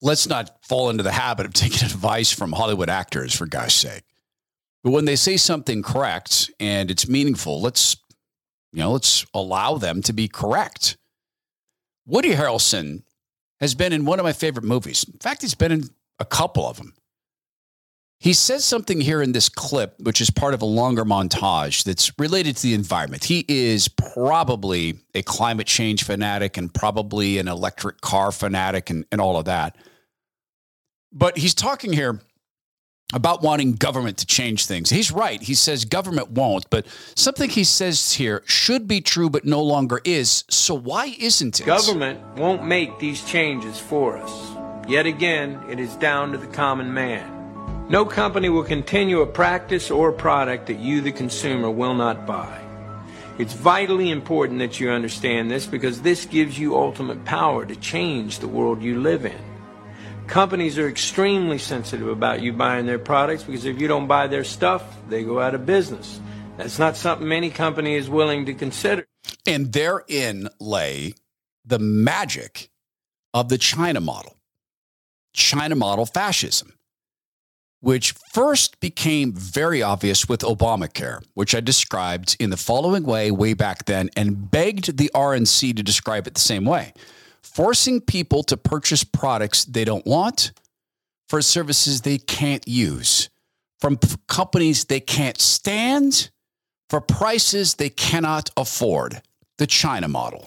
let's not fall into the habit of taking advice from Hollywood actors, for God's sake. But when they say something correct and it's meaningful, let's, you know, let's allow them to be correct. Woody Harrelson has been in one of my favorite movies. In fact, he's been in a couple of them. He says something here in this clip, which is part of a longer montage that's related to the environment. He is probably a climate change fanatic and probably an electric car fanatic and, and all of that. But he's talking here about wanting government to change things. He's right. He says government won't, but something he says here should be true but no longer is. So why isn't it? Government won't make these changes for us. Yet again, it is down to the common man. No company will continue a practice or a product that you, the consumer, will not buy. It's vitally important that you understand this because this gives you ultimate power to change the world you live in. Companies are extremely sensitive about you buying their products because if you don't buy their stuff, they go out of business. That's not something any company is willing to consider. And therein lay the magic of the China model, China model fascism which first became very obvious with Obamacare, which I described in the following way way back then and begged the RNC to describe it the same way. Forcing people to purchase products they don't want for services they can't use, from companies they can't stand, for prices they cannot afford. The China model.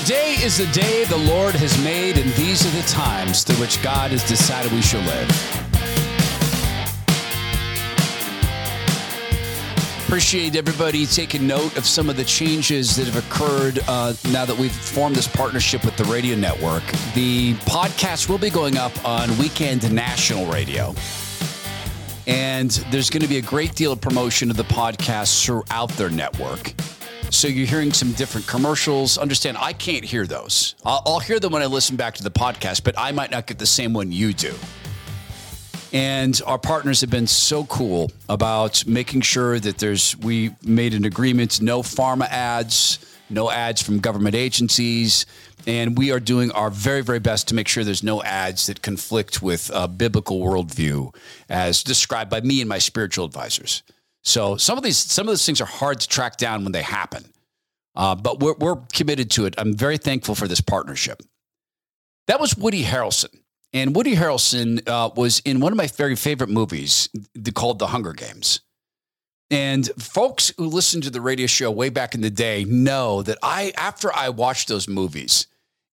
Today is the day the Lord has made, and these are the times through which God has decided we shall live. Appreciate everybody taking note of some of the changes that have occurred uh, now that we've formed this partnership with the radio network. The podcast will be going up on Weekend National Radio. And there's going to be a great deal of promotion of the podcast throughout their network. So you're hearing some different commercials. Understand, I can't hear those. I'll, I'll, hear them when I listen back to the podcast, but I might not get the same one you do. And our partners have been so cool about making sure that there's, we made an agreement no pharma ads, no ads from government agencies. And we are doing our very, very best to make sure there's no ads that conflict with a biblical worldview as described by me and my spiritual advisors. So some of these some of those things are hard to track down when they happen, uh, but we're, we're committed to it. I'm very thankful for this partnership. That was Woody Harrelson, and Woody Harrelson uh, was in one of my very favorite movies called The Hunger Games. And folks who listened to the radio show way back in the day know that I, after I watched those movies,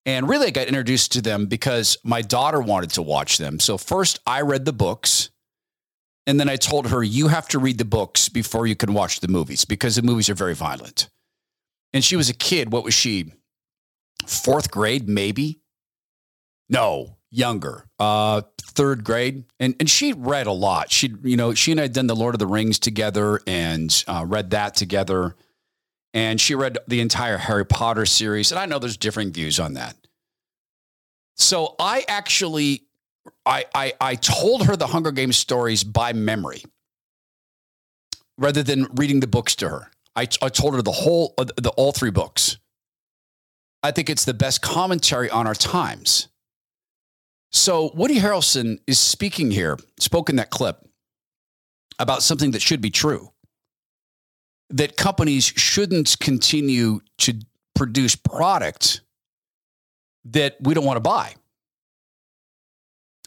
and really I got introduced to them because my daughter wanted to watch them. So first I read the books and then I told her, you have to read the books before you can watch the movies because the movies are very violent. And she was a kid. What was she? Fourth grade, maybe? No, younger. Uh, third grade. And and she read a lot. She, you know, she and I had done the Lord of the Rings together and uh, read that together. And she read the entire Harry Potter series. And I know there's differing views on that. So I actually I, I, I told her the Hunger Games stories by memory rather than reading the books to her. I, I told her the whole, uh, the, all three books. I think it's the best commentary on our times. So Woody Harrelson is speaking here, spoke in that clip about something that should be true. That companies shouldn't continue to produce product that we don't want to buy.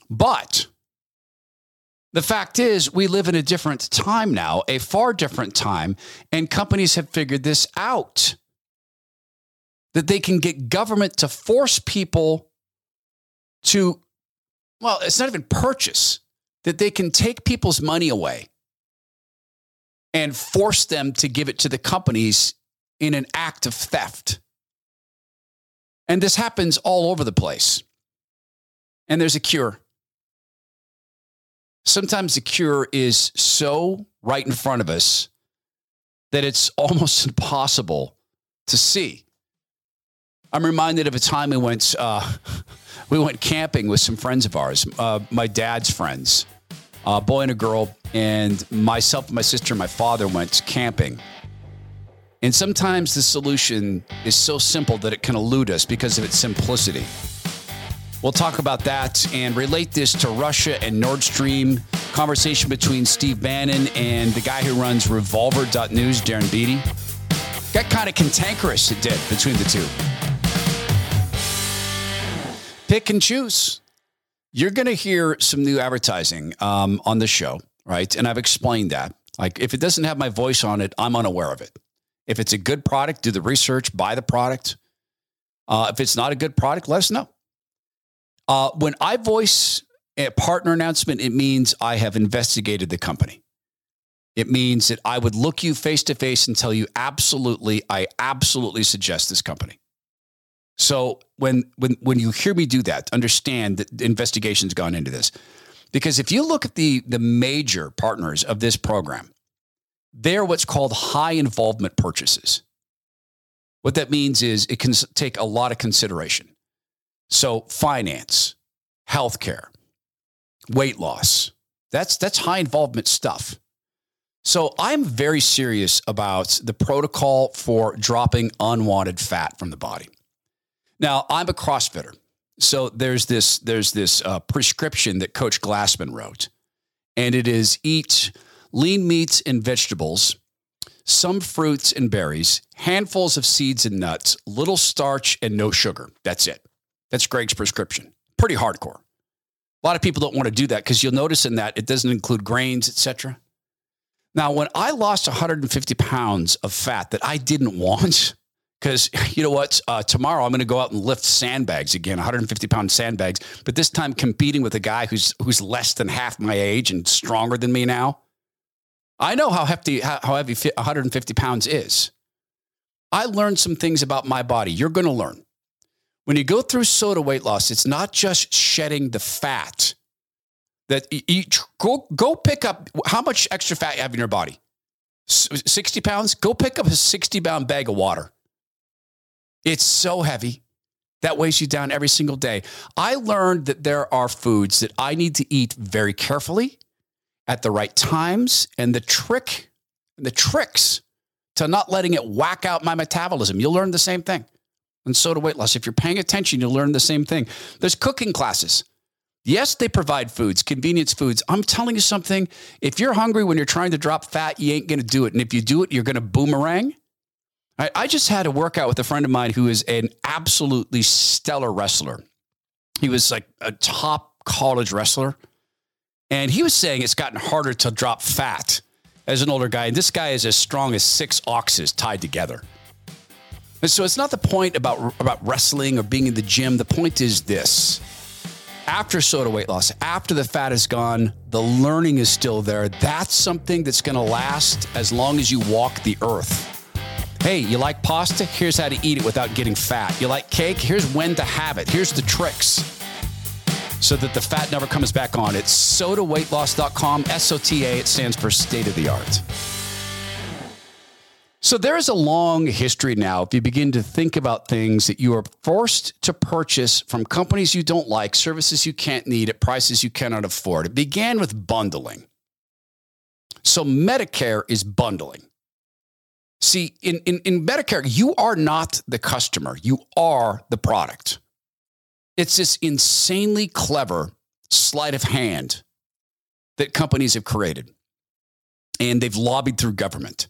But the fact is, we live in a different time now, a far different time, and companies have figured this out that they can get government to force people to, well, it's not even purchase, that they can take people's money away and force them to give it to the companies in an act of theft. And this happens all over the place. And there's a cure. Sometimes the cure is so right in front of us that it's almost impossible to see. I'm reminded of a time we went uh, we went camping with some friends of ours, uh, my dad's friends, a boy and a girl, and myself, my sister, and my father went camping. And sometimes the solution is so simple that it can elude us because of its simplicity. We'll talk about that and relate this to Russia and Nord Stream, conversation between Steve Bannon and the guy who runs Revolver.news, Darren Beattie. Got kind of cantankerous, it did, between the two. Pick and choose. You're going to hear some new advertising um, on the show, right? And I've explained that. Like, if it doesn't have my voice on it, I'm unaware of it. If it's a good product, do the research, buy the product. Uh, if it's not a good product, let us know. Uh, when I voice a partner announcement, it means I have investigated the company. It means that I would look you face to face and tell you absolutely, I absolutely suggest this company. So when when when you hear me do that, understand that the investigation's gone into this. Because if you look at the the major partners of this program, they're what's called high involvement purchases. What that means is it can take a lot of consideration. So finance, healthcare, weight loss. That's that's high involvement stuff. So I'm very serious about the protocol for dropping unwanted fat from the body. Now I'm a CrossFitter, so there's this there's this uh, prescription that Coach Glassman wrote, and it is eat lean meats and vegetables, some fruits and berries, handfuls of seeds and nuts, little starch and no sugar. That's it. That's Greg's prescription. Pretty hardcore. A lot of people don't want to do that because you'll notice in that it doesn't include grains, etc. Now, when I lost 150 pounds of fat that I didn't want, because you know what? Uh, tomorrow I'm going to go out and lift sandbags again, 150 pound sandbags, but this time competing with a guy who's who's less than half my age and stronger than me now. I know how hefty how heavy 150 pounds is. I learned some things about my body. You're going to learn. When you go through SOTA weight loss, it's not just shedding the fat. That you, go go pick up how much extra fat you have in your body. 60 pounds? Go pick up a 60 pound bag of water. It's so heavy. That weighs you down every single day. I learned that there are foods that I need to eat very carefully at the right times. And the trick, the tricks to not letting it whack out my metabolism. You'll learn the same thing and SOTA weight loss. If you're paying attention, you'll learn the same thing. There's cooking classes. Yes, they provide foods, convenience foods. I'm telling you something. If you're hungry when you're trying to drop fat, you ain't going to do it. And if you do it, you're going to boomerang. I, I just had a workout with a friend of mine who is an absolutely stellar wrestler. He was like a top college wrestler. And he was saying it's gotten harder to drop fat as an older guy. And this guy is as strong as six oxes tied together. And so it's not the point about, about wrestling or being in the gym. The point is this after SOTA weight loss, after the fat is gone, the learning is still there. That's something that's going to last as long as you walk the earth. Hey, you like pasta? Here's how to eat it without getting fat. You like cake? Here's when to have it. Here's the tricks so that the fat never comes back on. It's sotaweightloss.com, S O T A. It stands for state of the art. So there is a long history now. If you begin to think about things that you are forced to purchase from companies you don't like, services you can't need at prices you cannot afford, it began with bundling. So Medicare is bundling. See, in, in, in Medicare, you are not the customer, you are the product. It's this insanely clever sleight of hand that companies have created, and they've lobbied through government.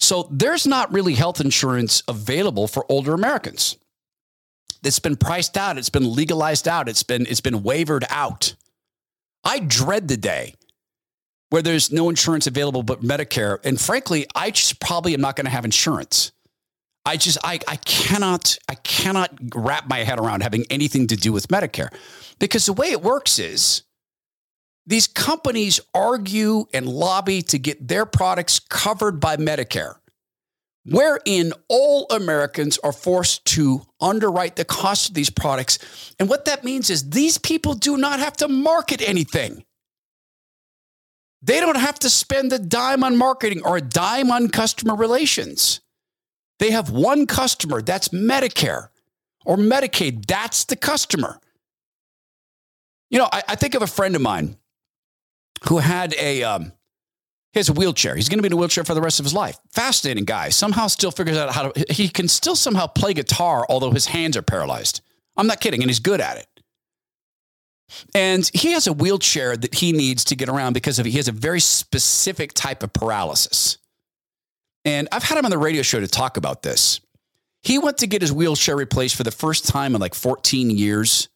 So there's not really health insurance available for older Americans. It's been priced out, it's been legalized out, it's been it's been wavered out. I dread the day where there's no insurance available but Medicare. And frankly, I just probably am not going to have insurance. I just I, I cannot I cannot wrap my head around having anything to do with Medicare. Because the way it works is these companies argue and lobby to get their products covered by Medicare, wherein all Americans are forced to underwrite the cost of these products. And what that means is these people do not have to market anything. They don't have to spend a dime on marketing or a dime on customer relations. They have one customer, that's Medicare or Medicaid. That's the customer. You know, I, I think of a friend of mine who had a um, he has a wheelchair. He's going to be in a wheelchair for the rest of his life. Fascinating guy. Somehow still figures out how to. He can still somehow play guitar, although his hands are paralyzed. I'm not kidding, and he's good at it. And he has a wheelchair that he needs to get around because of he has a very specific type of paralysis. And I've had him on the radio show to talk about this. He went to get his wheelchair replaced for the first time in like 14 years.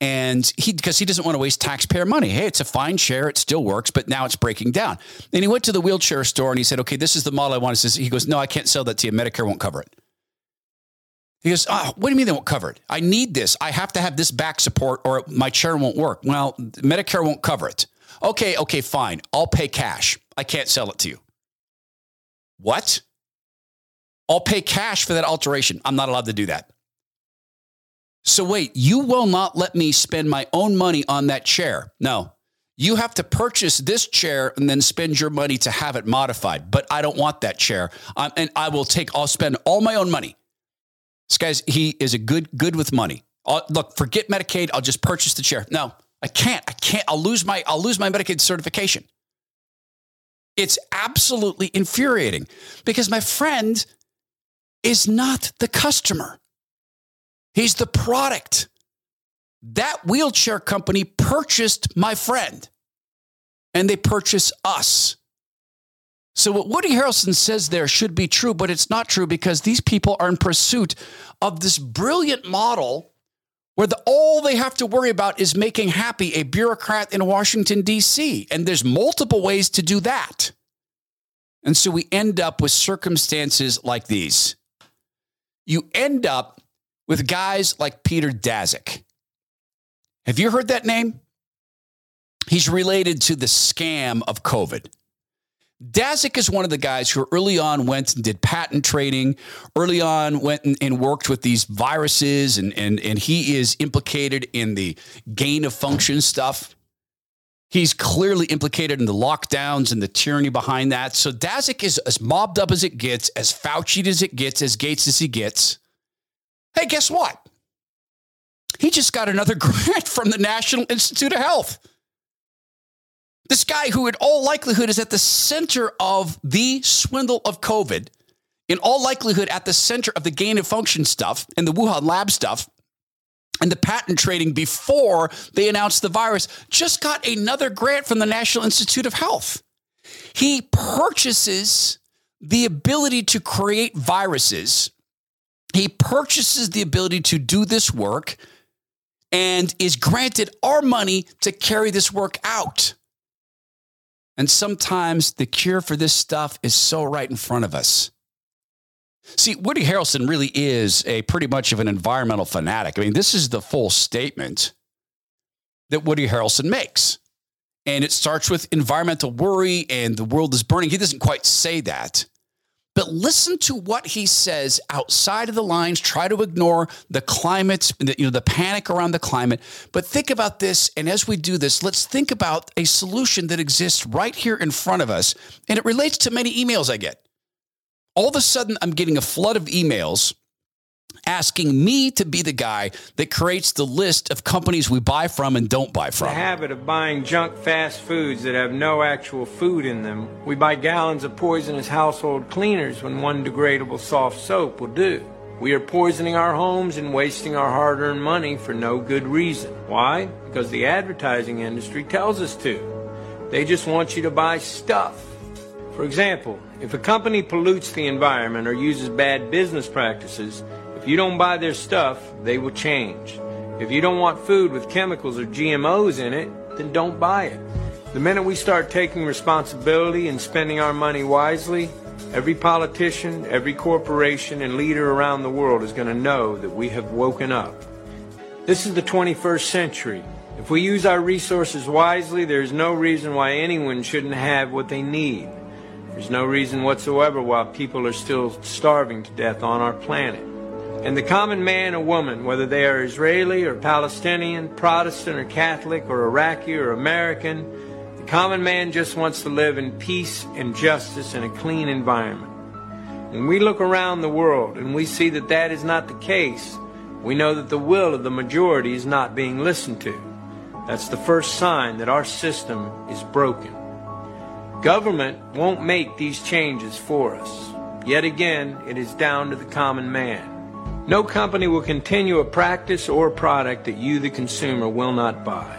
And he, because he doesn't want to waste taxpayer money. Hey, it's a fine chair. It still works, but now it's breaking down. And he went to the wheelchair store and he said, okay, this is the model I want. He, says, he goes, no, I can't sell that to you. Medicare won't cover it. He goes, oh, what do you mean they won't cover it? I need this. I have to have this back support or my chair won't work. Well, Medicare won't cover it. Okay, okay, fine. I'll pay cash. I can't sell it to you. What? I'll pay cash for that alteration. I'm not allowed to do that. So wait, you will not let me spend my own money on that chair. No. You have to purchase this chair and then spend your money to have it modified. But I don't want that chair. Um, and I will take, I'll spend all my own money. This guy's, he is a good, good with money. I'll, look, forget Medicaid. I'll just purchase the chair. No, I can't. I can't. I'll lose my, I'll lose my Medicaid certification. It's absolutely infuriating because my friend is not the customer. He's the product. That wheelchair company purchased my friend and they purchase us. So, what Woody Harrelson says there should be true, but it's not true because these people are in pursuit of this brilliant model where the, all they have to worry about is making happy a bureaucrat in Washington, D.C. And there's multiple ways to do that. And so we end up with circumstances like these. You end up with guys like Peter Daszak. Have you heard that name? He's related to the scam of COVID. Daszak is one of the guys who early on went and did patent trading, early on went and, and, worked with these viruses, and, and, and he is implicated in the gain of function stuff. He's clearly implicated in the lockdowns and the tyranny behind that. So Daszak is as mobbed up as it gets, as Fauci as it gets, as Gates as he gets. Hey, guess what? He just got another grant from the National Institute of Health. This guy, who in all likelihood is at the center of the swindle of COVID, in all likelihood at the center of the gain of function stuff and the Wuhan lab stuff and the patent trading before they announced the virus, just got another grant from the National Institute of Health. He purchases the ability to create viruses he purchases the ability to do this work and is granted our money to carry this work out. And sometimes the cure for this stuff is so right in front of us. See, Woody Harrelson really is a pretty much of an environmental fanatic. I mean, this is the full statement that Woody Harrelson makes. And it starts with environmental worry and the world is burning. He doesn't quite say that. But listen to what he says outside of the lines. Try to ignore the climate, you know, the panic around the climate. But think about this. And as we do this, let's think about a solution that exists right here in front of us. And it relates to many emails I get. All of a sudden, I'm getting a flood of emails asking me to be the guy that creates the list of companies we buy from and don't buy from. The habit of buying junk fast foods that have no actual food in them. We buy gallons of poisonous household cleaners when one degradable soft soap will do. We are poisoning our homes and wasting our hard earned money for no good reason. Why? Because the advertising industry tells us to. They just want you to buy stuff. For example, if a company pollutes the environment or uses bad business practices, if you don't buy their stuff, they will change. If you don't want food with chemicals or GMOs in it, then don't buy it. The minute we start taking responsibility and spending our money wisely, every politician, every corporation, and leader around the world is going to know that we have woken up. This is the 21st century. If we use our resources wisely, there is no reason why anyone shouldn't have what they need. There's no reason whatsoever why people are still starving to death on our planet. And the common man or woman, whether they are Israeli or Palestinian, Protestant or Catholic or Iraqi or American, the common man just wants to live in peace and justice in a clean environment. When we look around the world and we see that that is not the case, we know that the will of the majority is not being listened to. That's the first sign that our system is broken. Government won't make these changes for us. Yet again, it is down to the common man. No company will continue a practice or a product that you, the consumer, will not buy.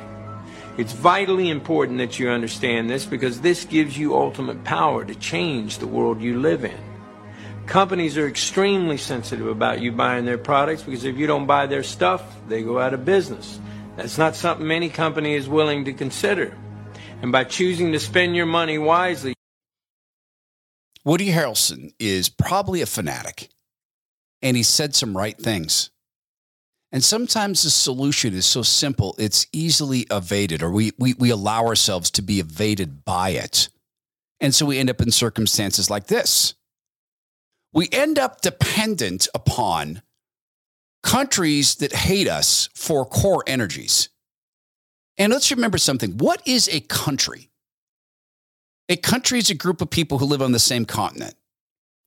It's vitally important that you understand this because this gives you ultimate power to change the world you live in. Companies are extremely sensitive about you buying their products because if you don't buy their stuff, they go out of business. That's not something any company is willing to consider. And by choosing to spend your money wisely, Woody Harrelson is probably a fanatic, and he said some right things. And sometimes the solution is so simple, it's easily evaded, or we, we, we allow ourselves to be evaded by it. And so we end up in circumstances like this. We end up dependent upon countries that hate us for core energies. And let's remember something what is a country? A country is a group of people who live on the same continent,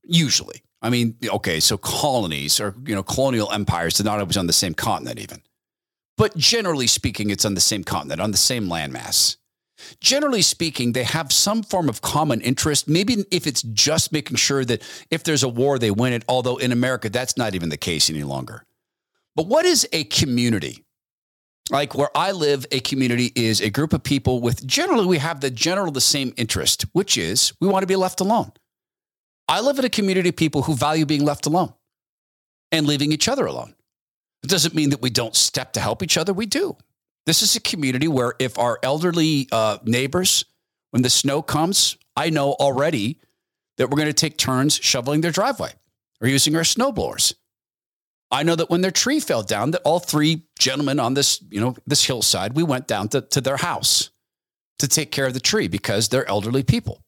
usually. I mean, okay, so colonies or you know colonial empires are not always on the same continent, even. But generally speaking, it's on the same continent, on the same landmass. Generally speaking, they have some form of common interest. Maybe if it's just making sure that if there's a war, they win it. Although in America, that's not even the case any longer. But what is a community? Like where I live, a community is a group of people with generally we have the general the same interest, which is we want to be left alone. I live in a community of people who value being left alone and leaving each other alone. It doesn't mean that we don't step to help each other. We do. This is a community where if our elderly uh, neighbors, when the snow comes, I know already that we're going to take turns shoveling their driveway or using our snow blowers. I know that when their tree fell down, that all three gentlemen on this, you know, this hillside, we went down to, to their house to take care of the tree because they're elderly people.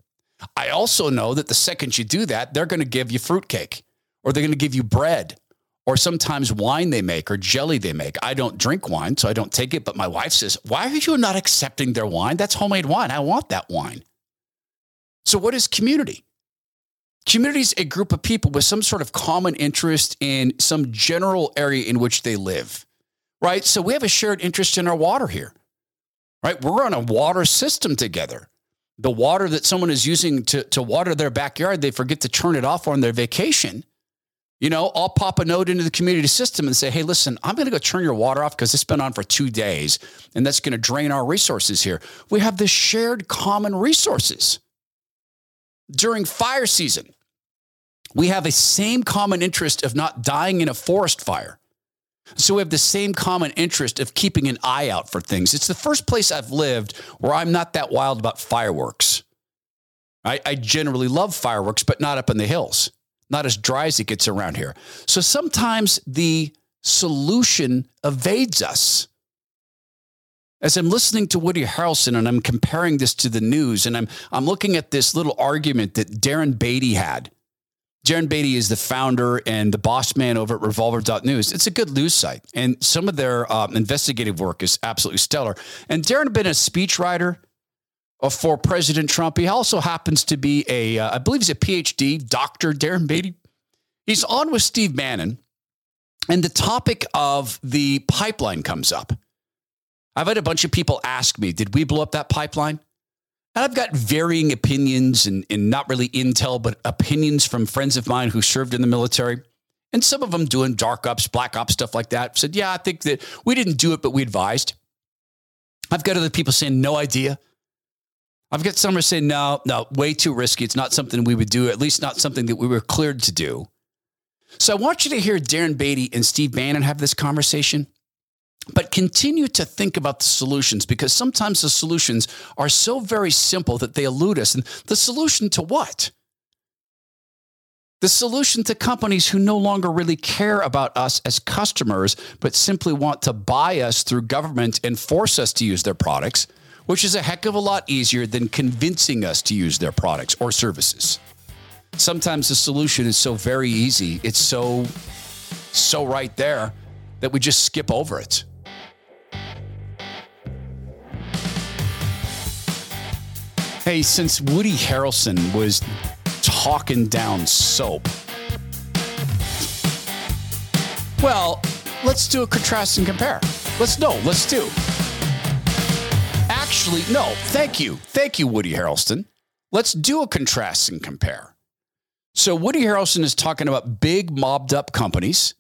I also know that the second you do that, they're going to give you fruitcake or they're going to give you bread or sometimes wine they make or jelly they make. I don't drink wine, so I don't take it. But my wife says, Why are you not accepting their wine? That's homemade wine. I want that wine. So, what is community? Community is a group of people with some sort of common interest in some general area in which they live, right? So, we have a shared interest in our water here, right? We're on a water system together the water that someone is using to, to water their backyard, they forget to turn it off on their vacation. You know, I'll pop a note into the community system and say, hey, listen, I'm going to go turn your water off because it's been on for two days and that's going to drain our resources here. We have this shared common resources. During fire season, we have a same common interest of not dying in a forest fire. So we have the same common interest of keeping an eye out for things. It's the first place I've lived where I'm not that wild about fireworks. I, I generally love fireworks, but not up in the hills, not as dry as it gets around here. So sometimes the solution evades us. As I'm listening to Woody Harrelson and I'm comparing this to the news, and I'm, I'm looking at this little argument that Darren Beattie had Darren Beattie is the founder and the boss man over at revolver.news. It's a good news site, and some of their um, investigative work is absolutely stellar. And Darren had been a speechwriter uh, for President Trump. He also happens to be a, uh, I believe he's a PhD, Dr. Darren Beattie. He's on with Steve Bannon, and the topic of the pipeline comes up. I've had a bunch of people ask me, did we blow up that pipeline? And I've got varying opinions and, and not really intel, but opinions from friends of mine who served in the military. And some of them doing dark ops, black ops, stuff like that. Said, yeah, I think that we didn't do it, but we advised. I've got other people saying, no idea. I've got some are saying, no, no, way too risky. It's not something we would do, at least not something that we were cleared to do. So I want you to hear Darren Beattie and Steve Bannon have this conversation. But continue to think about the solutions because sometimes the solutions are so very simple that they elude us. And the solution to what? The solution to companies who no longer really care about us as customers, but simply want to buy us through government and force us to use their products, which is a heck of a lot easier than convincing us to use their products or services. Sometimes the solution is so very easy, it's so, so right there that we just skip over it. Hey, since Woody Harrelson was talking down soap, well, let's do a contrast and compare. Let's no, let's do. Actually, no, thank you. Thank you, Woody Harrelson. Let's do a contrast and compare. So, Woody Harrelson is talking about big mobbed up companies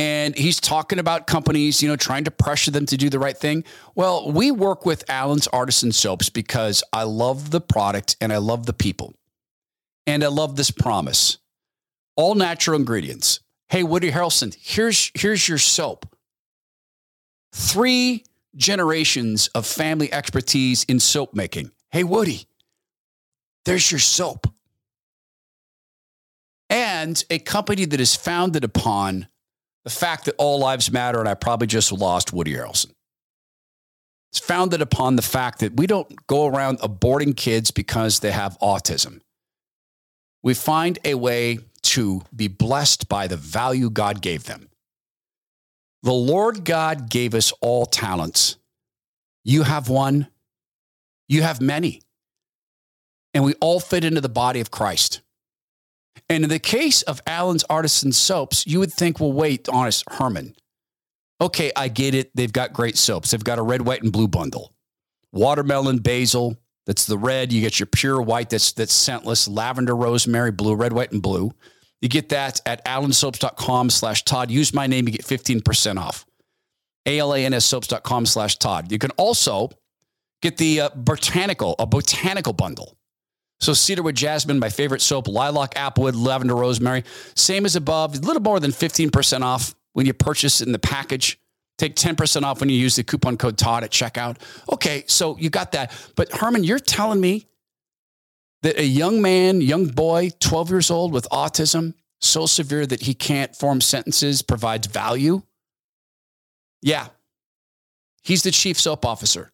and he's talking about companies, you know, trying to pressure them to do the right thing. Well, we work with Alan's Artisan Soaps because I love the product and I love the people. And I love this promise. All natural ingredients. Hey, Woody Harrelson, here's here's your soap. Three generations of family expertise in soap making. Hey, Woody, there's your soap. And a company that is founded upon the fact that all lives matter, and I probably just lost Woody Harrelson. It's founded upon the fact that we don't go around aborting kids because they have autism. We find a way to be blessed by the value God gave them. The Lord God gave us all talents. You have one, you have many. And we all fit into the body of Christ. And in the case of Alan's Artisan Soaps, you would think, well, wait, honest, Herman. Okay, I get it. They've got great soaps. They've got a red, white, and blue bundle. Watermelon, basil, that's the red. You get your pure white, that's that's scentless, lavender, rosemary, blue, red, white, and blue. You get that at alanssoaps.com slash Todd. Use my name, you get 15% off. A-L-A-N-S soaps.com slash Todd. You can also get the uh, botanical, a botanical bundle. So cedarwood jasmine, my favorite soap, lilac applewood, lavender rosemary, same as above, a little more than 15% off when you purchase in the package. Take 10% off when you use the coupon code Todd at checkout. Okay, so you got that. But Herman, you're telling me that a young man, young boy, 12 years old with autism, so severe that he can't form sentences, provides value? Yeah. He's the chief soap officer.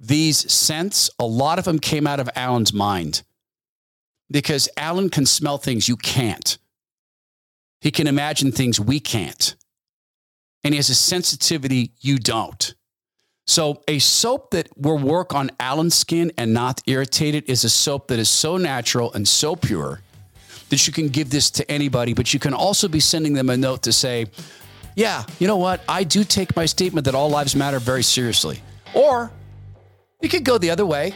These scents, a lot of them came out of Alan's mind because Alan can smell things you can't. He can imagine things we can't. And he has a sensitivity you don't. So, a soap that will work on Alan's skin and not irritate it is a soap that is so natural and so pure that you can give this to anybody, but you can also be sending them a note to say, yeah, you know what? I do take my statement that all lives matter very seriously. Or you could go the other way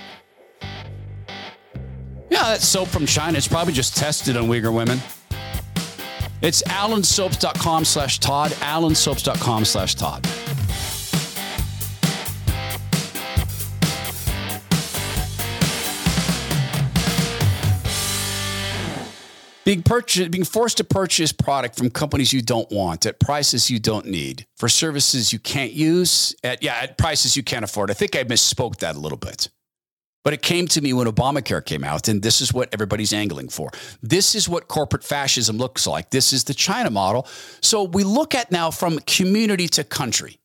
yeah, that soap from China. It's probably just tested on Uyghur women. It's alanssoaps.com slash Todd, alanssoaps.com slash Todd. Being, being forced to purchase product from companies you don't want at prices you don't need for services you can't use at yeah at prices you can't afford. I think I misspoke that a little bit. But it came to me when Obamacare came out, and this is what everybody's angling for. This is what corporate fascism looks like. This is the China model. So we look at now from community to country.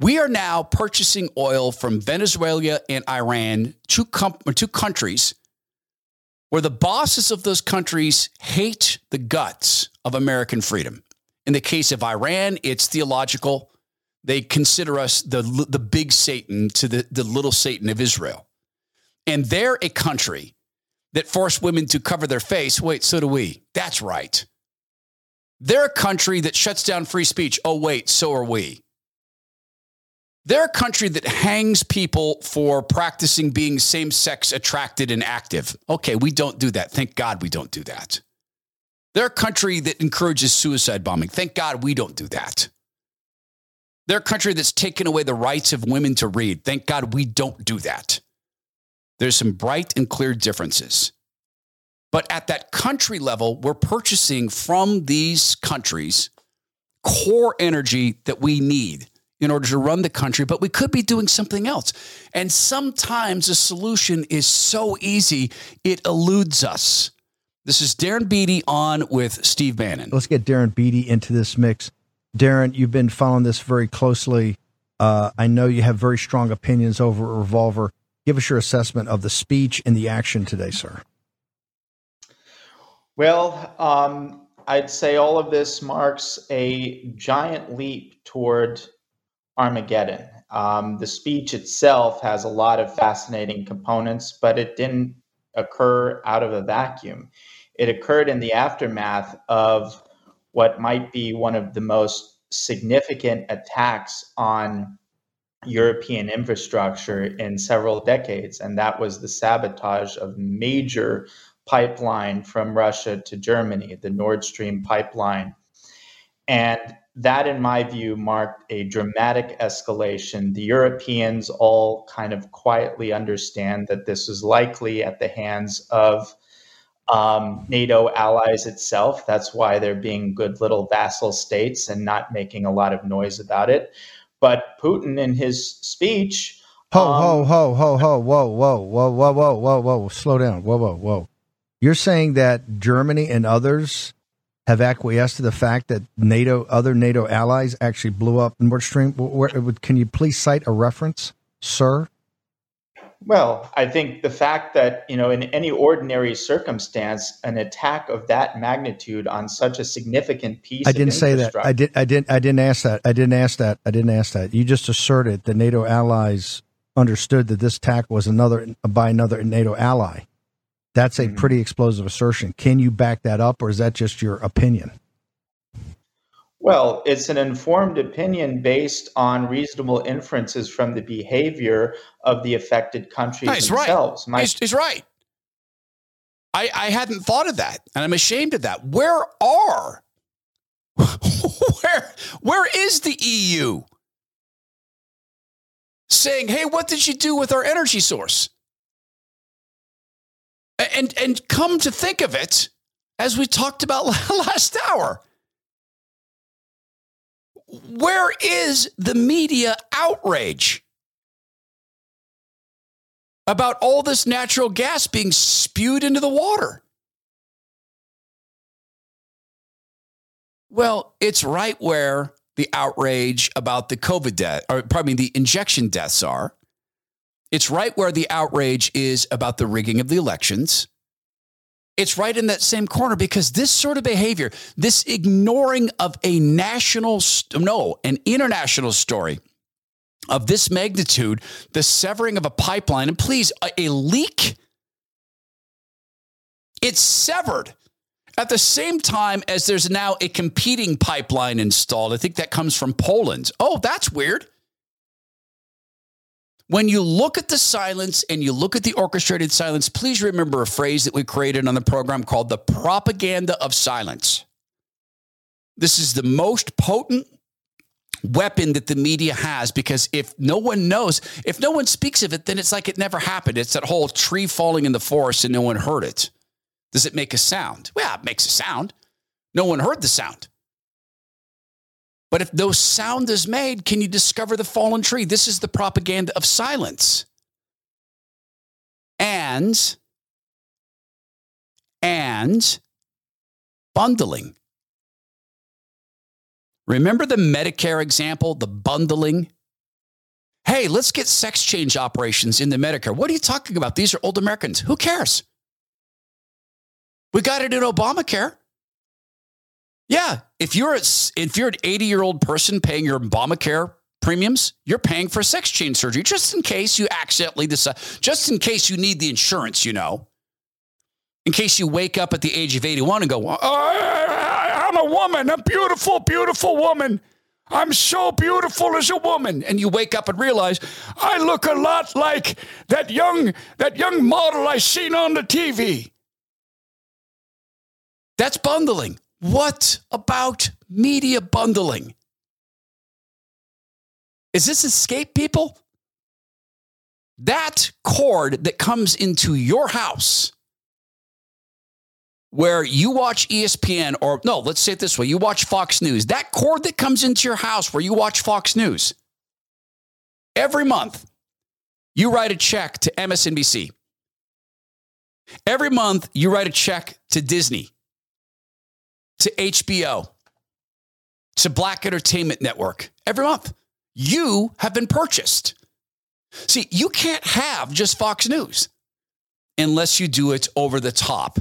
We are now purchasing oil from Venezuela and Iran, two, com- two countries where the bosses of those countries hate the guts of American freedom. In the case of Iran, it's theological. They consider us the, the big Satan to the, the little Satan of Israel. And they're a country that forced women to cover their face. Wait, so do we. That's right. They're a country that shuts down free speech. Oh, wait, so are we. They're a country that hangs people for practicing being same sex attracted and active. Okay, we don't do that. Thank God we don't do that. They're a country that encourages suicide bombing. Thank God we don't do that. They're a country that's taken away the rights of women to read. Thank God we don't do that. There's some bright and clear differences. But at that country level, we're purchasing from these countries core energy that we need in order to run the country, but we could be doing something else. And sometimes the solution is so easy, it eludes us. This is Darren Beattie on with Steve Bannon. Let's get Darren Beattie into this mix. Darren, you've been following this very closely. Uh, I know you have very strong opinions over Revolver. Give us your assessment of the speech and the action today, sir. Well, um, I'd say all of this marks a giant leap toward Armageddon. Um, the speech itself has a lot of fascinating components, but it didn't occur out of a vacuum. It occurred in the aftermath of what might be one of the most significant attacks on European infrastructure in several decades, and that was the sabotage of major pipeline from Russia to Germany, the Nord Stream pipeline. And that, in my view, marked a dramatic escalation. The Europeans all kind of quietly understand that this is likely at the hands of um, NATO allies itself. That's why they're being good little vassal states and not making a lot of noise about it. But Putin, in his speech, ho um, ho ho ho ho whoa whoa whoa whoa whoa whoa whoa slow down whoa whoa whoa. You're saying that Germany and others have acquiesced to the fact that NATO, other NATO allies, actually blew up Nord Stream. Where, can you please cite a reference, sir? Well, I think the fact that, you know, in any ordinary circumstance, an attack of that magnitude on such a significant piece I didn't say that. I did I didn't I didn't ask that. I didn't ask that. I didn't ask that. You just asserted the NATO allies understood that this attack was another by another NATO ally. That's a mm-hmm. pretty explosive assertion. Can you back that up or is that just your opinion? Well, it's an informed opinion based on reasonable inferences from the behavior of the affected countries no, he's themselves. Right. My- he's, he's right. I, I hadn't thought of that, and I'm ashamed of that. Where are where where is the EU saying, "Hey, what did you do with our energy source?" And and come to think of it, as we talked about last hour, where is the media outrage about all this natural gas being spewed into the water? Well, it's right where the outrage about the COVID death, or pardon me, the injection deaths are. It's right where the outrage is about the rigging of the elections. It's right in that same corner because this sort of behavior, this ignoring of a national, no, an international story of this magnitude, the severing of a pipeline, and please, a, a leak, it's severed at the same time as there's now a competing pipeline installed. I think that comes from Poland. Oh, that's weird. When you look at the silence and you look at the orchestrated silence, please remember a phrase that we created on the program called the propaganda of silence. This is the most potent weapon that the media has because if no one knows, if no one speaks of it, then it's like it never happened. It's that whole tree falling in the forest and no one heard it. Does it make a sound? Well, it makes a sound. No one heard the sound. But if no sound is made, can you discover the fallen tree? This is the propaganda of silence. And, and bundling. Remember the Medicare example, the bundling? Hey, let's get sex change operations into Medicare. What are you talking about? These are old Americans. Who cares? We got it in Obamacare. Yeah, if you're a, if you're an 80 year old person paying your Obamacare premiums, you're paying for sex change surgery just in case you accidentally decide, just in case you need the insurance, you know. In case you wake up at the age of 81 and go, oh, I'm a woman, a beautiful, beautiful woman. I'm so beautiful as a woman. And you wake up and realize I look a lot like that young that young model I seen on the TV. That's bundling. What about media bundling? Is this escape people? That cord that comes into your house where you watch ESPN or no, let's say it this way you watch Fox News. That cord that comes into your house where you watch Fox News every month, you write a check to MSNBC. Every month, you write a check to Disney to HBO, to Black Entertainment Network every month. You have been purchased. See, you can't have just Fox News unless you do it over the top,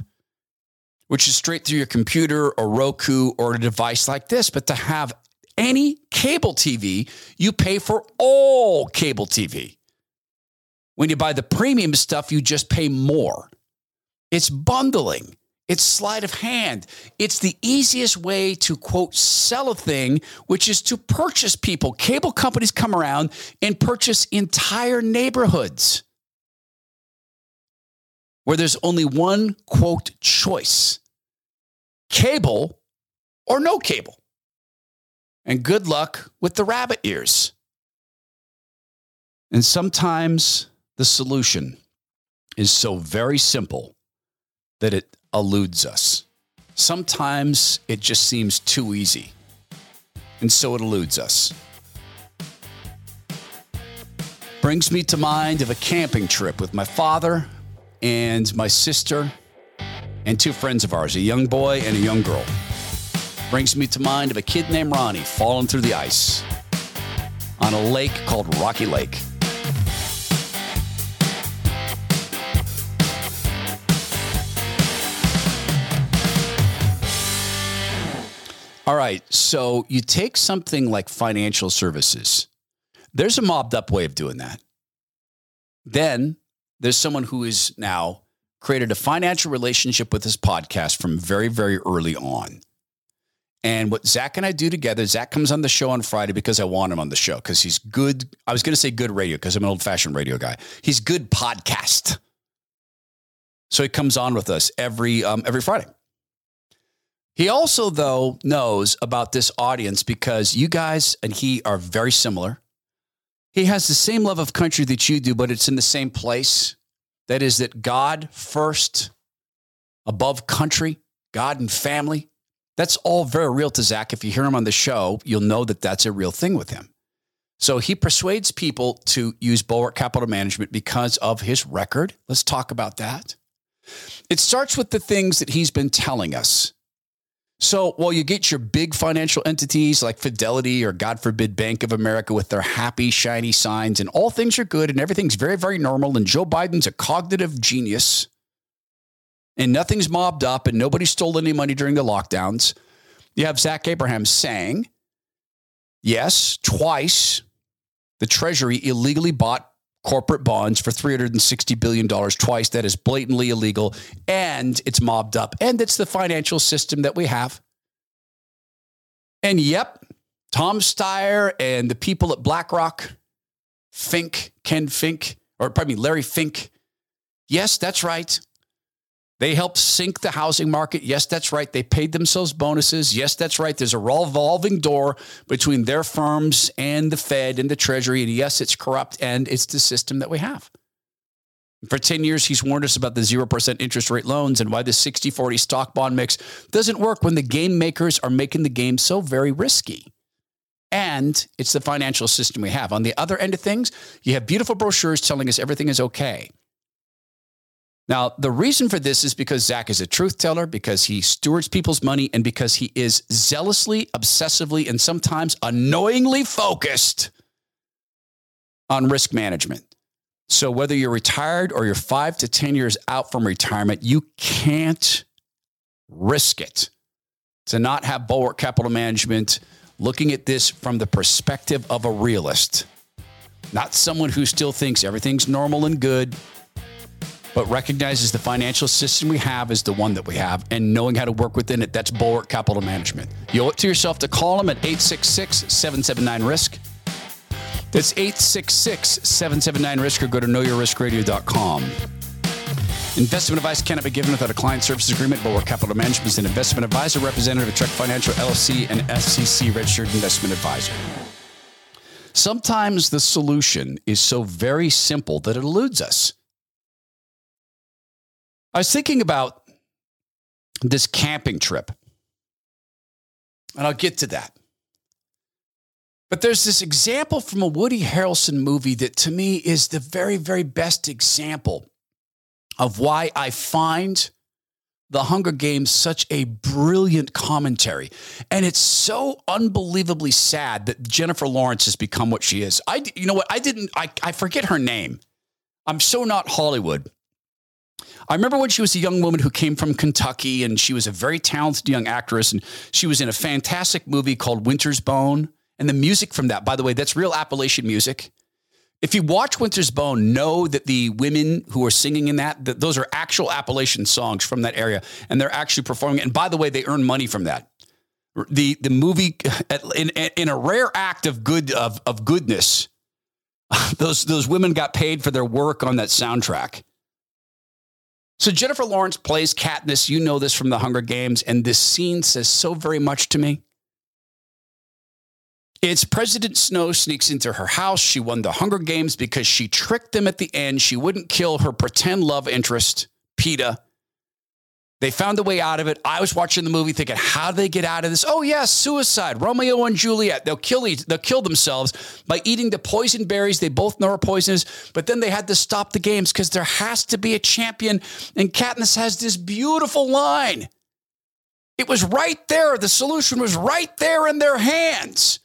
which is straight through your computer or Roku or a device like this. But to have any cable TV, you pay for all cable TV. When you buy the premium stuff, you just pay more. It's bundling. It's sleight of hand. It's the easiest way to quote sell a thing, which is to purchase people. Cable companies come around and purchase entire neighborhoods where there's only one quote choice cable or no cable. And good luck with the rabbit ears. And sometimes the solution is so very simple that it eludes us. Sometimes it just seems too easy, and so it eludes us. Brings me to mind of a camping trip with my father and my sister and two friends of ours, a young boy and a young girl. Brings me to mind of a kid named Ronnie falling through the ice on a lake called Rocky Lake. All right. So you take something like financial services, there's a mobbed up way of doing that. Then there's someone who is now created a financial relationship with this podcast from very, very early on. And what Zach and I do together, Zach comes on the show on Friday because I want him on the show because he's good. I was going to say good radio because I'm an old fashioned radio guy. He's good podcast. So he comes on with us every um, every Friday. He also, though, knows about this audience because you guys and he are very similar. He has the same love of country that you do, but it's in the same place. That is, that God first, above country, God and family. That's all very real to Zach. If you hear him on the show, you'll know that that's a real thing with him. So he persuades people to use Bulwark Capital Management because of his record. Let's talk about that. It starts with the things that he's been telling us so while you get your big financial entities like Fidelity or God forbid Bank of America with their happy, shiny signs and all things are good and everything's very, very normal and Joe Biden's a cognitive genius and nothing's mobbed up and nobody stole any money during the lockdowns, you have Zach Abraham saying, yes, twice the Treasury illegally bought corporate bonds for $360 billion twice. That is blatantly illegal and it's mobbed up. And it's the financial system that we have. And yep, Tom Steyer and the people at BlackRock, Fink, Ken Fink, or pardon me, Larry Fink. Yes, that's right. They helped sink the housing market. Yes, that's right. They paid themselves bonuses. Yes, that's right. There's a revolving door between their firms and the Fed and the Treasury. And yes, it's corrupt and it's the system that we have. For 10 years, he's warned us about the 0% interest rate loans and why the 60 40 stock bond mix doesn't work when the game makers are making the game so very risky. And it's the financial system we have. On the other end of things, you have beautiful brochures telling us everything is okay. Now, the reason for this is because Zach is a truth teller, because he stewards people's money, and because he is zealously, obsessively, and sometimes annoyingly focused on risk management. So, whether you're retired or you're five to 10 years out from retirement, you can't risk it to not have Bulwark Capital Management looking at this from the perspective of a realist, not someone who still thinks everything's normal and good but recognizes the financial system we have is the one that we have and knowing how to work within it. That's Bulwark Capital Management. You owe it to yourself to call them at 866 779 RISK. That's 866 779 RISK or go to knowyourriskradio.com. Investment advice cannot be given without a client services agreement. Bulwark Capital Management is an investment advisor, representative of Trek Financial LLC, and SEC registered investment advisor. Sometimes the solution is so very simple that it eludes us. I was thinking about this camping trip, and I'll get to that. But there's this example from a Woody Harrelson movie that to me is the very, very best example of why I find the Hunger Games such a brilliant commentary. And it's so unbelievably sad that Jennifer Lawrence has become what she is. I, you know what? I didn't, I, I forget her name. I'm so not Hollywood. I remember when she was a young woman who came from Kentucky and she was a very talented young actress and she was in a fantastic movie called Winter's Bone. And the music from that, by the way, that's real Appalachian music. If you watch Winter's Bone, know that the women who are singing in that, that those are actual Appalachian songs from that area, and they're actually performing. And by the way, they earn money from that. The the movie, in, in a rare act of good of, of goodness, those those women got paid for their work on that soundtrack. So Jennifer Lawrence plays Katniss. You know this from the Hunger Games, and this scene says so very much to me. It's President Snow sneaks into her house. She won the Hunger Games because she tricked them at the end. She wouldn't kill her pretend love interest, Peeta. They found a way out of it. I was watching the movie thinking, how do they get out of this? Oh, yeah, suicide. Romeo and Juliet. They'll kill, each, they'll kill themselves by eating the poison berries they both know are poisonous. But then they had to stop the games because there has to be a champion. And Katniss has this beautiful line. It was right there. The solution was right there in their hands.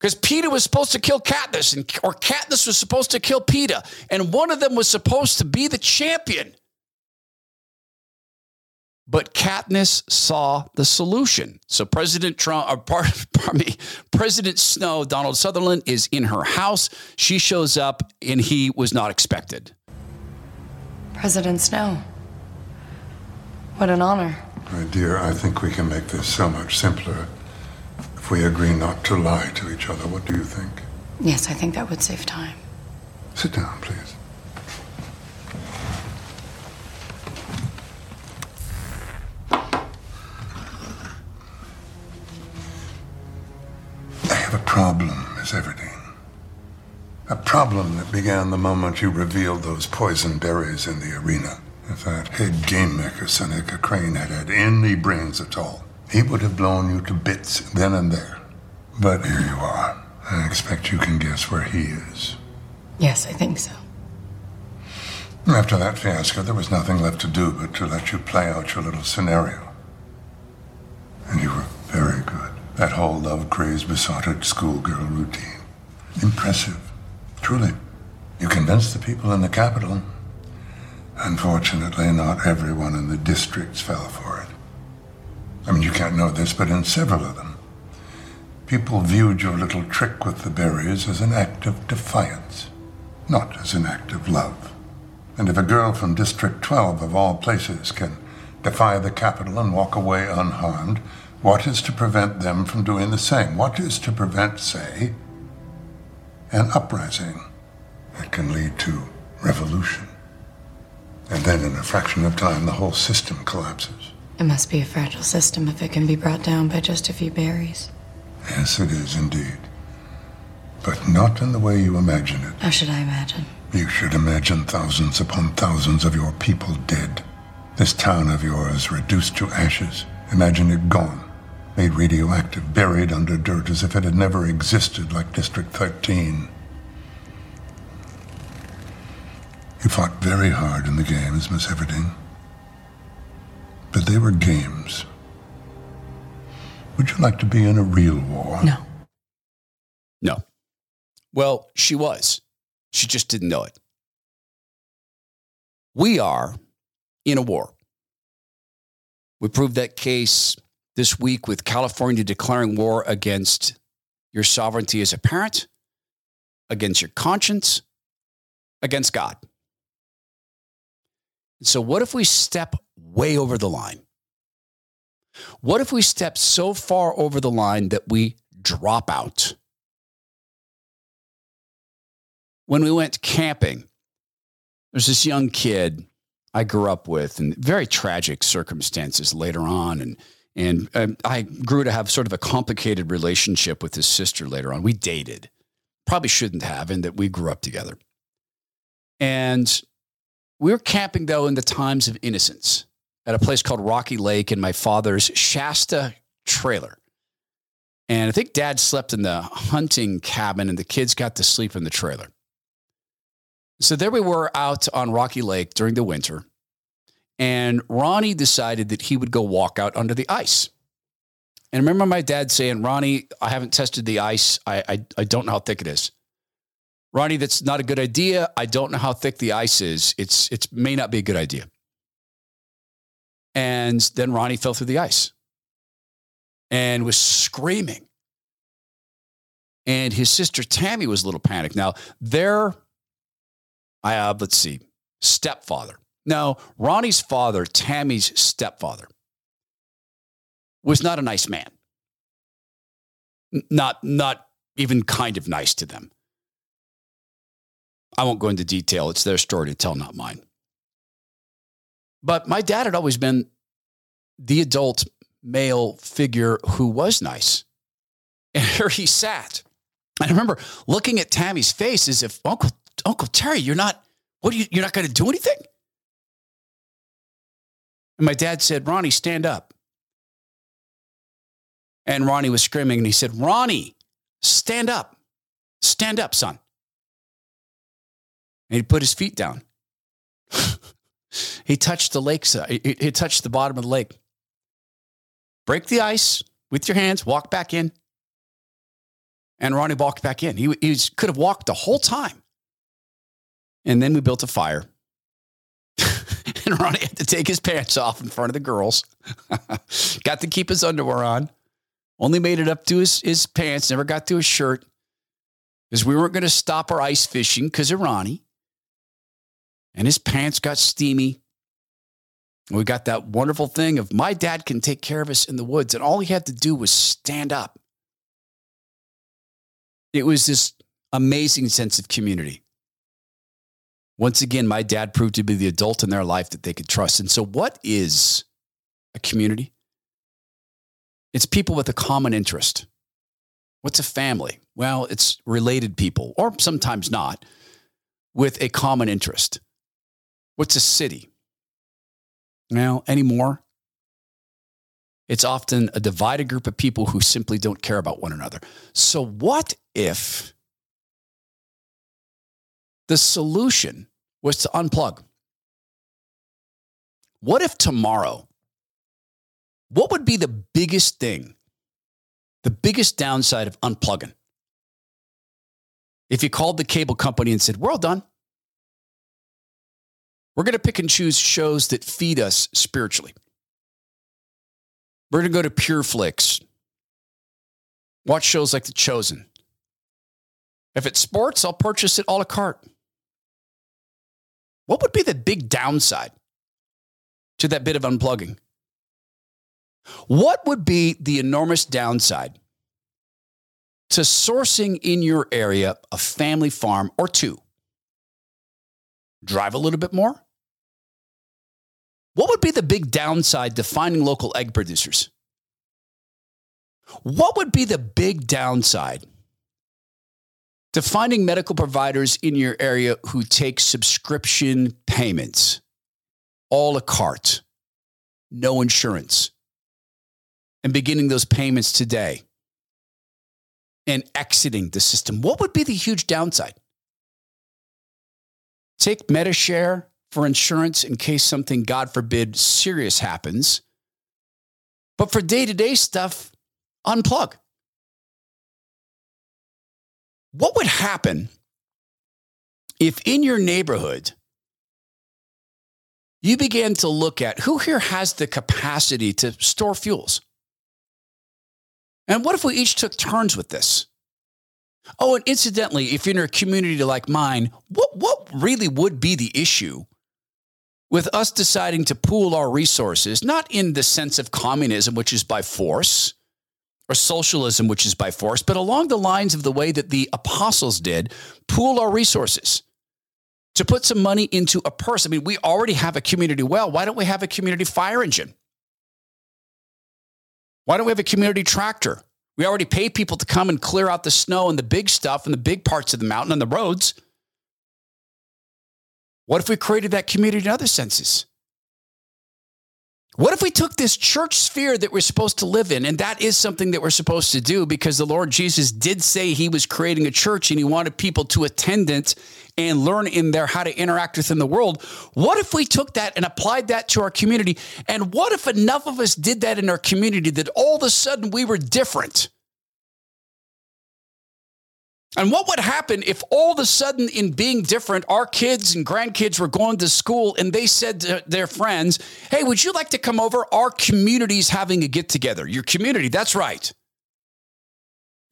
Because Peeta was supposed to kill Katniss, and, or Katniss was supposed to kill Peeta, and one of them was supposed to be the champion. But Katniss saw the solution. So President Trump, uh, or pardon me, President Snow, Donald Sutherland, is in her house. She shows up, and he was not expected. President Snow, what an honor. My dear, I think we can make this so much simpler if we agree not to lie to each other, what do you think? Yes, I think that would save time. Sit down, please. Have a problem, Miss Everdeen. A problem that began the moment you revealed those poison berries in the arena. If that head game maker, Seneca Crane, had had any brains at all, he would have blown you to bits then and there. But here you are. I expect you can guess where he is. Yes, I think so. After that fiasco, there was nothing left to do but to let you play out your little scenario. And you were very good. That whole love-crazed, besotted schoolgirl routine. Impressive. Truly. You convinced the people in the capital. Unfortunately, not everyone in the districts fell for it. I mean, you can't know this, but in several of them, people viewed your little trick with the berries as an act of defiance, not as an act of love. And if a girl from District 12, of all places, can defy the capital and walk away unharmed, what is to prevent them from doing the same? What is to prevent, say, an uprising that can lead to revolution? And then in a fraction of time, the whole system collapses. It must be a fragile system if it can be brought down by just a few berries. Yes, it is indeed. But not in the way you imagine it. How should I imagine? You should imagine thousands upon thousands of your people dead. This town of yours reduced to ashes. Imagine it gone, made radioactive, buried under dirt as if it had never existed, like District 13. You fought very hard in the games, Miss Everdeen. But they were games. Would you like to be in a real war? No. No. Well, she was. She just didn't know it. We are in a war. We proved that case this week with California declaring war against your sovereignty as a parent, against your conscience, against God. So, what if we step way over the line? What if we step so far over the line that we drop out? When we went camping, there's this young kid I grew up with in very tragic circumstances later on. And, and um, I grew to have sort of a complicated relationship with his sister later on. We dated, probably shouldn't have, in that we grew up together. And we were camping, though, in the times of innocence at a place called Rocky Lake in my father's Shasta trailer. And I think dad slept in the hunting cabin and the kids got to sleep in the trailer. So there we were out on Rocky Lake during the winter. And Ronnie decided that he would go walk out under the ice. And I remember my dad saying, Ronnie, I haven't tested the ice. I, I, I don't know how thick it is. Ronnie, that's not a good idea. I don't know how thick the ice is. It's it may not be a good idea. And then Ronnie fell through the ice and was screaming. And his sister Tammy was a little panicked. Now, their, I uh, let's see, stepfather. No, Ronnie's father, Tammy's stepfather, was not a nice man. Not, not even kind of nice to them. I won't go into detail. It's their story to tell, not mine. But my dad had always been the adult male figure who was nice. And here he sat. I remember looking at Tammy's face as if, Uncle, Uncle Terry, you're not, what you, you're not going to do anything? And my dad said, Ronnie, stand up. And Ronnie was screaming and he said, Ronnie, stand up. Stand up, son. And he put his feet down. he touched the lake, he, he touched the bottom of the lake. Break the ice with your hands, walk back in. And Ronnie walked back in. He, he was, could have walked the whole time. And then we built a fire. And Ronnie had to take his pants off in front of the girls. got to keep his underwear on. Only made it up to his, his pants, never got to his shirt. Because we weren't going to stop our ice fishing because of Ronnie and his pants got steamy. We got that wonderful thing of my dad can take care of us in the woods, and all he had to do was stand up. It was this amazing sense of community. Once again, my dad proved to be the adult in their life that they could trust. And so, what is a community? It's people with a common interest. What's a family? Well, it's related people, or sometimes not, with a common interest. What's a city? Now, anymore, it's often a divided group of people who simply don't care about one another. So, what if the solution was to unplug? What if tomorrow, what would be the biggest thing, the biggest downside of unplugging? If you called the cable company and said, We're all done, we're going to pick and choose shows that feed us spiritually. We're going to go to Pure Flix, watch shows like The Chosen. If it's sports, I'll purchase it all a la carte. What would be the big downside to that bit of unplugging? What would be the enormous downside to sourcing in your area a family farm or two? Drive a little bit more? What would be the big downside to finding local egg producers? What would be the big downside to finding medical providers in your area who take subscription payments, all a carte, no insurance, and beginning those payments today and exiting the system? What would be the huge downside? Take Medi-Share for insurance in case something, God forbid, serious happens. But for day to day stuff, unplug. What would happen if in your neighborhood you began to look at who here has the capacity to store fuels? And what if we each took turns with this? Oh, and incidentally, if you're in a community like mine, what, what really would be the issue with us deciding to pool our resources, not in the sense of communism, which is by force, or socialism, which is by force, but along the lines of the way that the apostles did, pool our resources to put some money into a purse. I mean, we already have a community well. Why don't we have a community fire engine? Why don't we have a community tractor? We already pay people to come and clear out the snow and the big stuff and the big parts of the mountain and the roads. What if we created that community in other senses? What if we took this church sphere that we're supposed to live in, and that is something that we're supposed to do because the Lord Jesus did say he was creating a church and he wanted people to attend it and learn in there how to interact within the world. What if we took that and applied that to our community? And what if enough of us did that in our community that all of a sudden we were different? And what would happen if all of a sudden, in being different, our kids and grandkids were going to school and they said to their friends, Hey, would you like to come over? Our community's having a get together. Your community, that's right.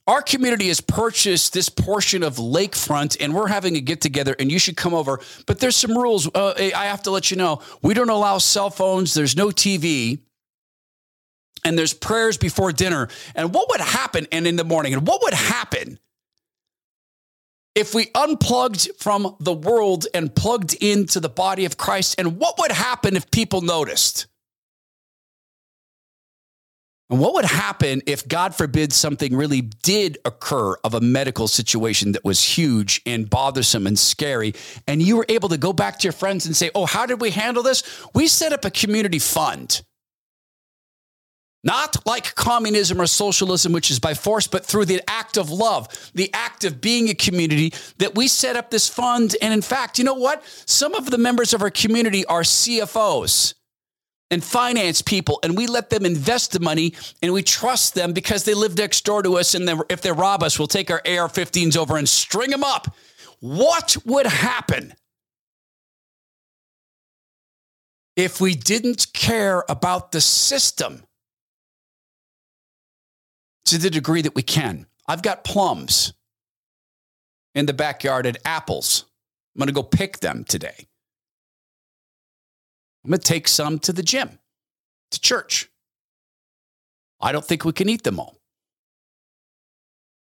Our community has purchased this portion of lakefront and we're having a get together and you should come over. But there's some rules. Uh, I have to let you know we don't allow cell phones, there's no TV and there's prayers before dinner. And what would happen and in the morning? And what would happen if we unplugged from the world and plugged into the body of Christ? And what would happen if people noticed? And what would happen if, God forbid, something really did occur of a medical situation that was huge and bothersome and scary, and you were able to go back to your friends and say, Oh, how did we handle this? We set up a community fund. Not like communism or socialism, which is by force, but through the act of love, the act of being a community that we set up this fund. And in fact, you know what? Some of the members of our community are CFOs and finance people, and we let them invest the money and we trust them because they live next door to us. And if they rob us, we'll take our AR 15s over and string them up. What would happen if we didn't care about the system? To the degree that we can. I've got plums in the backyard at apples. I'm going to go pick them today. I'm going to take some to the gym, to church. I don't think we can eat them all.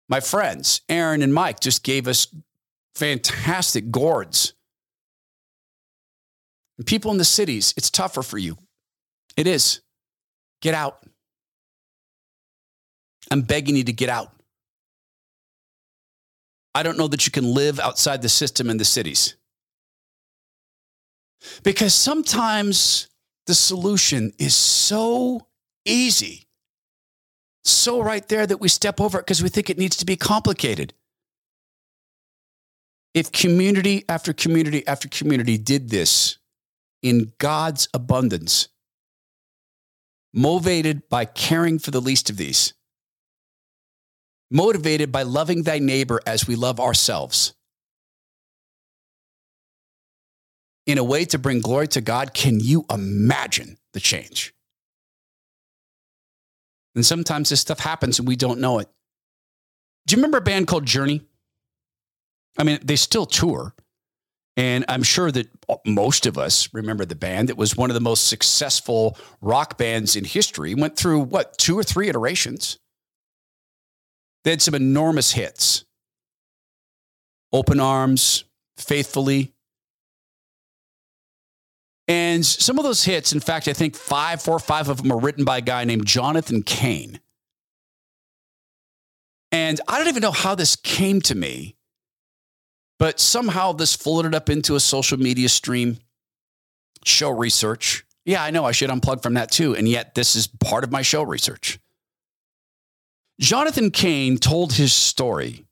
My friends, Aaron and Mike, just gave us fantastic gourds. And people in the cities, it's tougher for you. It is. Get out. I'm begging you to get out. I don't know that you can live outside the system in the cities. Because sometimes the solution is so easy, so right there that we step over it because we think it needs to be complicated. If community after community after community did this in God's abundance, motivated by caring for the least of these, motivated by loving thy neighbor as we love ourselves. In a way to bring glory to God, can you imagine the change? And sometimes this stuff happens and we don't know it. Do you remember a band called Journey? I mean, they still tour. And I'm sure that most of us remember the band. It was one of the most successful rock bands in history. Went through what, two or three iterations? They had some enormous hits Open Arms, Faithfully. And some of those hits, in fact, I think five, four five of them are written by a guy named Jonathan Cain. And I don't even know how this came to me, but somehow this floated up into a social media stream, show research. Yeah, I know I should unplug from that too. And yet, this is part of my show research. Jonathan Cain told his story,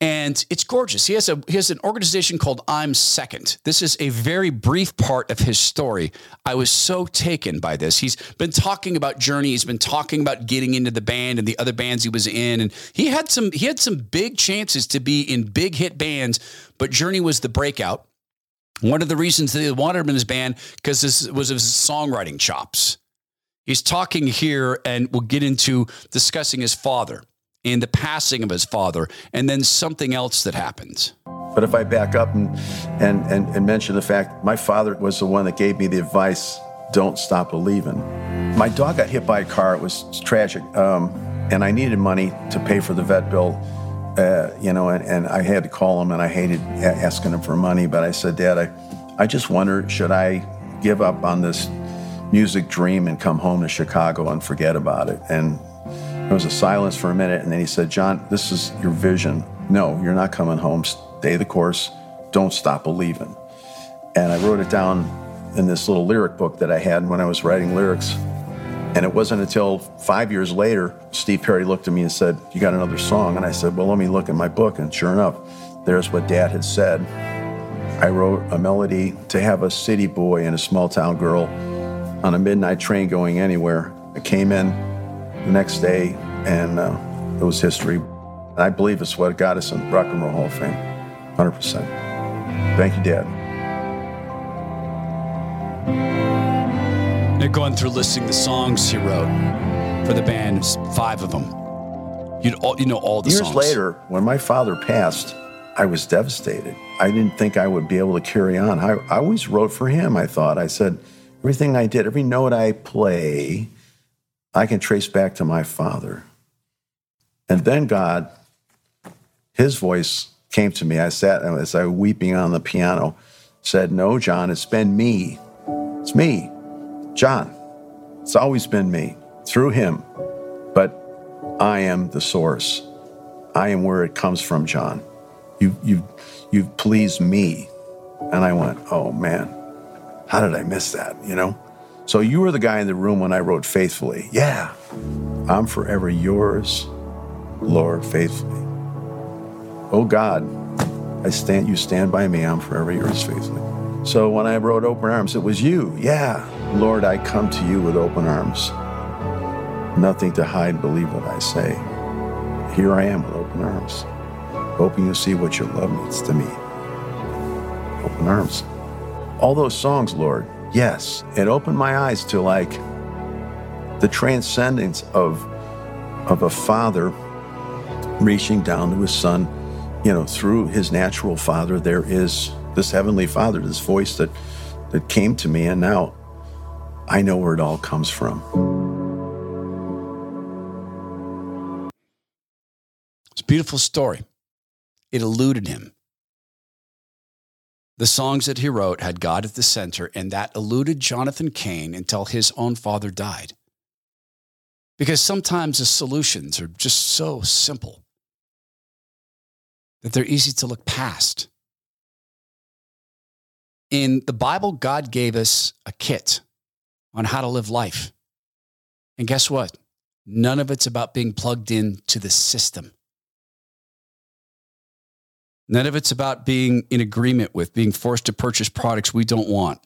and it's gorgeous. He has a he has an organization called I'm Second. This is a very brief part of his story. I was so taken by this. He's been talking about Journey. He's been talking about getting into the band and the other bands he was in, and he had some he had some big chances to be in big hit bands, but Journey was the breakout. One of the reasons they wanted him in his band because this was his songwriting chops. He's talking here, and we'll get into discussing his father and the passing of his father, and then something else that happens. But if I back up and, and, and, and mention the fact my father was the one that gave me the advice don't stop believing. My dog got hit by a car, it was tragic, um, and I needed money to pay for the vet bill. Uh, you know, and, and I had to call him, and I hated asking him for money. But I said, Dad, I, I just wonder, should I give up on this music dream and come home to Chicago and forget about it. And there was a silence for a minute, and then he said, John, this is your vision. No, you're not coming home. Stay the course. Don't stop believing. And I wrote it down in this little lyric book that I had when I was writing lyrics. And it wasn't until five years later, Steve Perry looked at me and said, You got another song? And I said, Well, let me look at my book. And sure enough, there's what dad had said. I wrote a melody to have a city boy and a small town girl on a midnight train going anywhere. I came in the next day and uh, it was history. And I believe it's what got us in Rock and Roll Hall of Fame. 100%. Thank you, Dad. Now going through listing the songs he wrote for the band, five of them. You all, you know all the songs. Years songs. later, when my father passed, I was devastated. I didn't think I would be able to carry on. I, I always wrote for him, I thought. I said, everything I did, every note I play, I can trace back to my father. And then God, his voice came to me. I sat as I was weeping on the piano, said, No, John, it's been me. It's me, John. It's always been me through him. But I am the source. I am where it comes from, John. You, you, you've pleased me. And I went, oh man, how did I miss that? You know? So you were the guy in the room when I wrote faithfully. Yeah, I'm forever yours, Lord, faithfully. Oh God, I stand, you stand by me. I'm forever yours, faithfully. So when I wrote open arms, it was you. Yeah, Lord, I come to you with open arms. Nothing to hide, believe what I say. Here I am with open arms, hoping you see what your love means to me. Open arms. All those songs, Lord, yes, it opened my eyes to like the transcendence of, of a father reaching down to his son. You know, through his natural father, there is this heavenly father, this voice that, that came to me, and now I know where it all comes from. It's a beautiful story. It eluded him. The songs that he wrote had God at the center, and that eluded Jonathan Cain until his own father died. Because sometimes the solutions are just so simple that they're easy to look past. In the Bible, God gave us a kit on how to live life. And guess what? None of it's about being plugged into the system. None of it's about being in agreement with, being forced to purchase products we don't want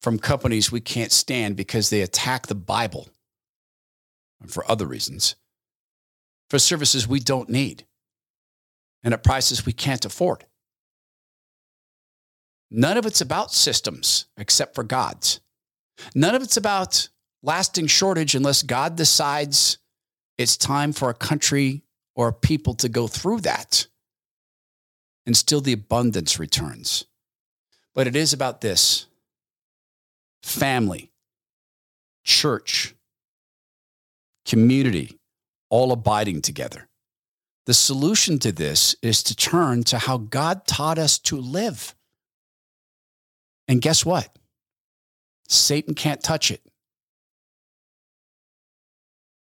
from companies we can't stand because they attack the Bible and for other reasons, for services we don't need and at prices we can't afford. None of it's about systems except for God's. None of it's about lasting shortage unless God decides it's time for a country or a people to go through that and still the abundance returns. But it is about this family, church, community, all abiding together. The solution to this is to turn to how God taught us to live. And guess what? Satan can't touch it.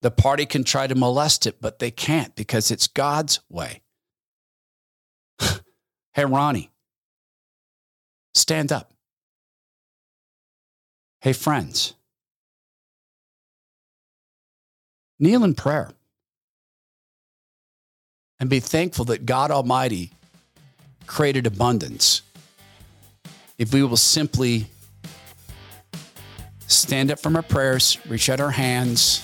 The party can try to molest it, but they can't because it's God's way. Hey, Ronnie, stand up. Hey, friends, kneel in prayer and be thankful that God Almighty created abundance. If we will simply stand up from our prayers, reach out our hands,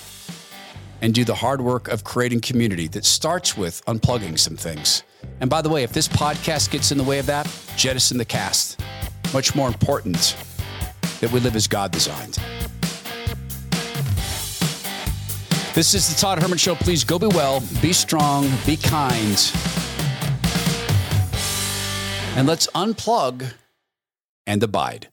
and do the hard work of creating community that starts with unplugging some things. And by the way, if this podcast gets in the way of that, jettison the cast. Much more important that we live as God designed. This is the Todd Herman Show. Please go be well, be strong, be kind. And let's unplug and abide.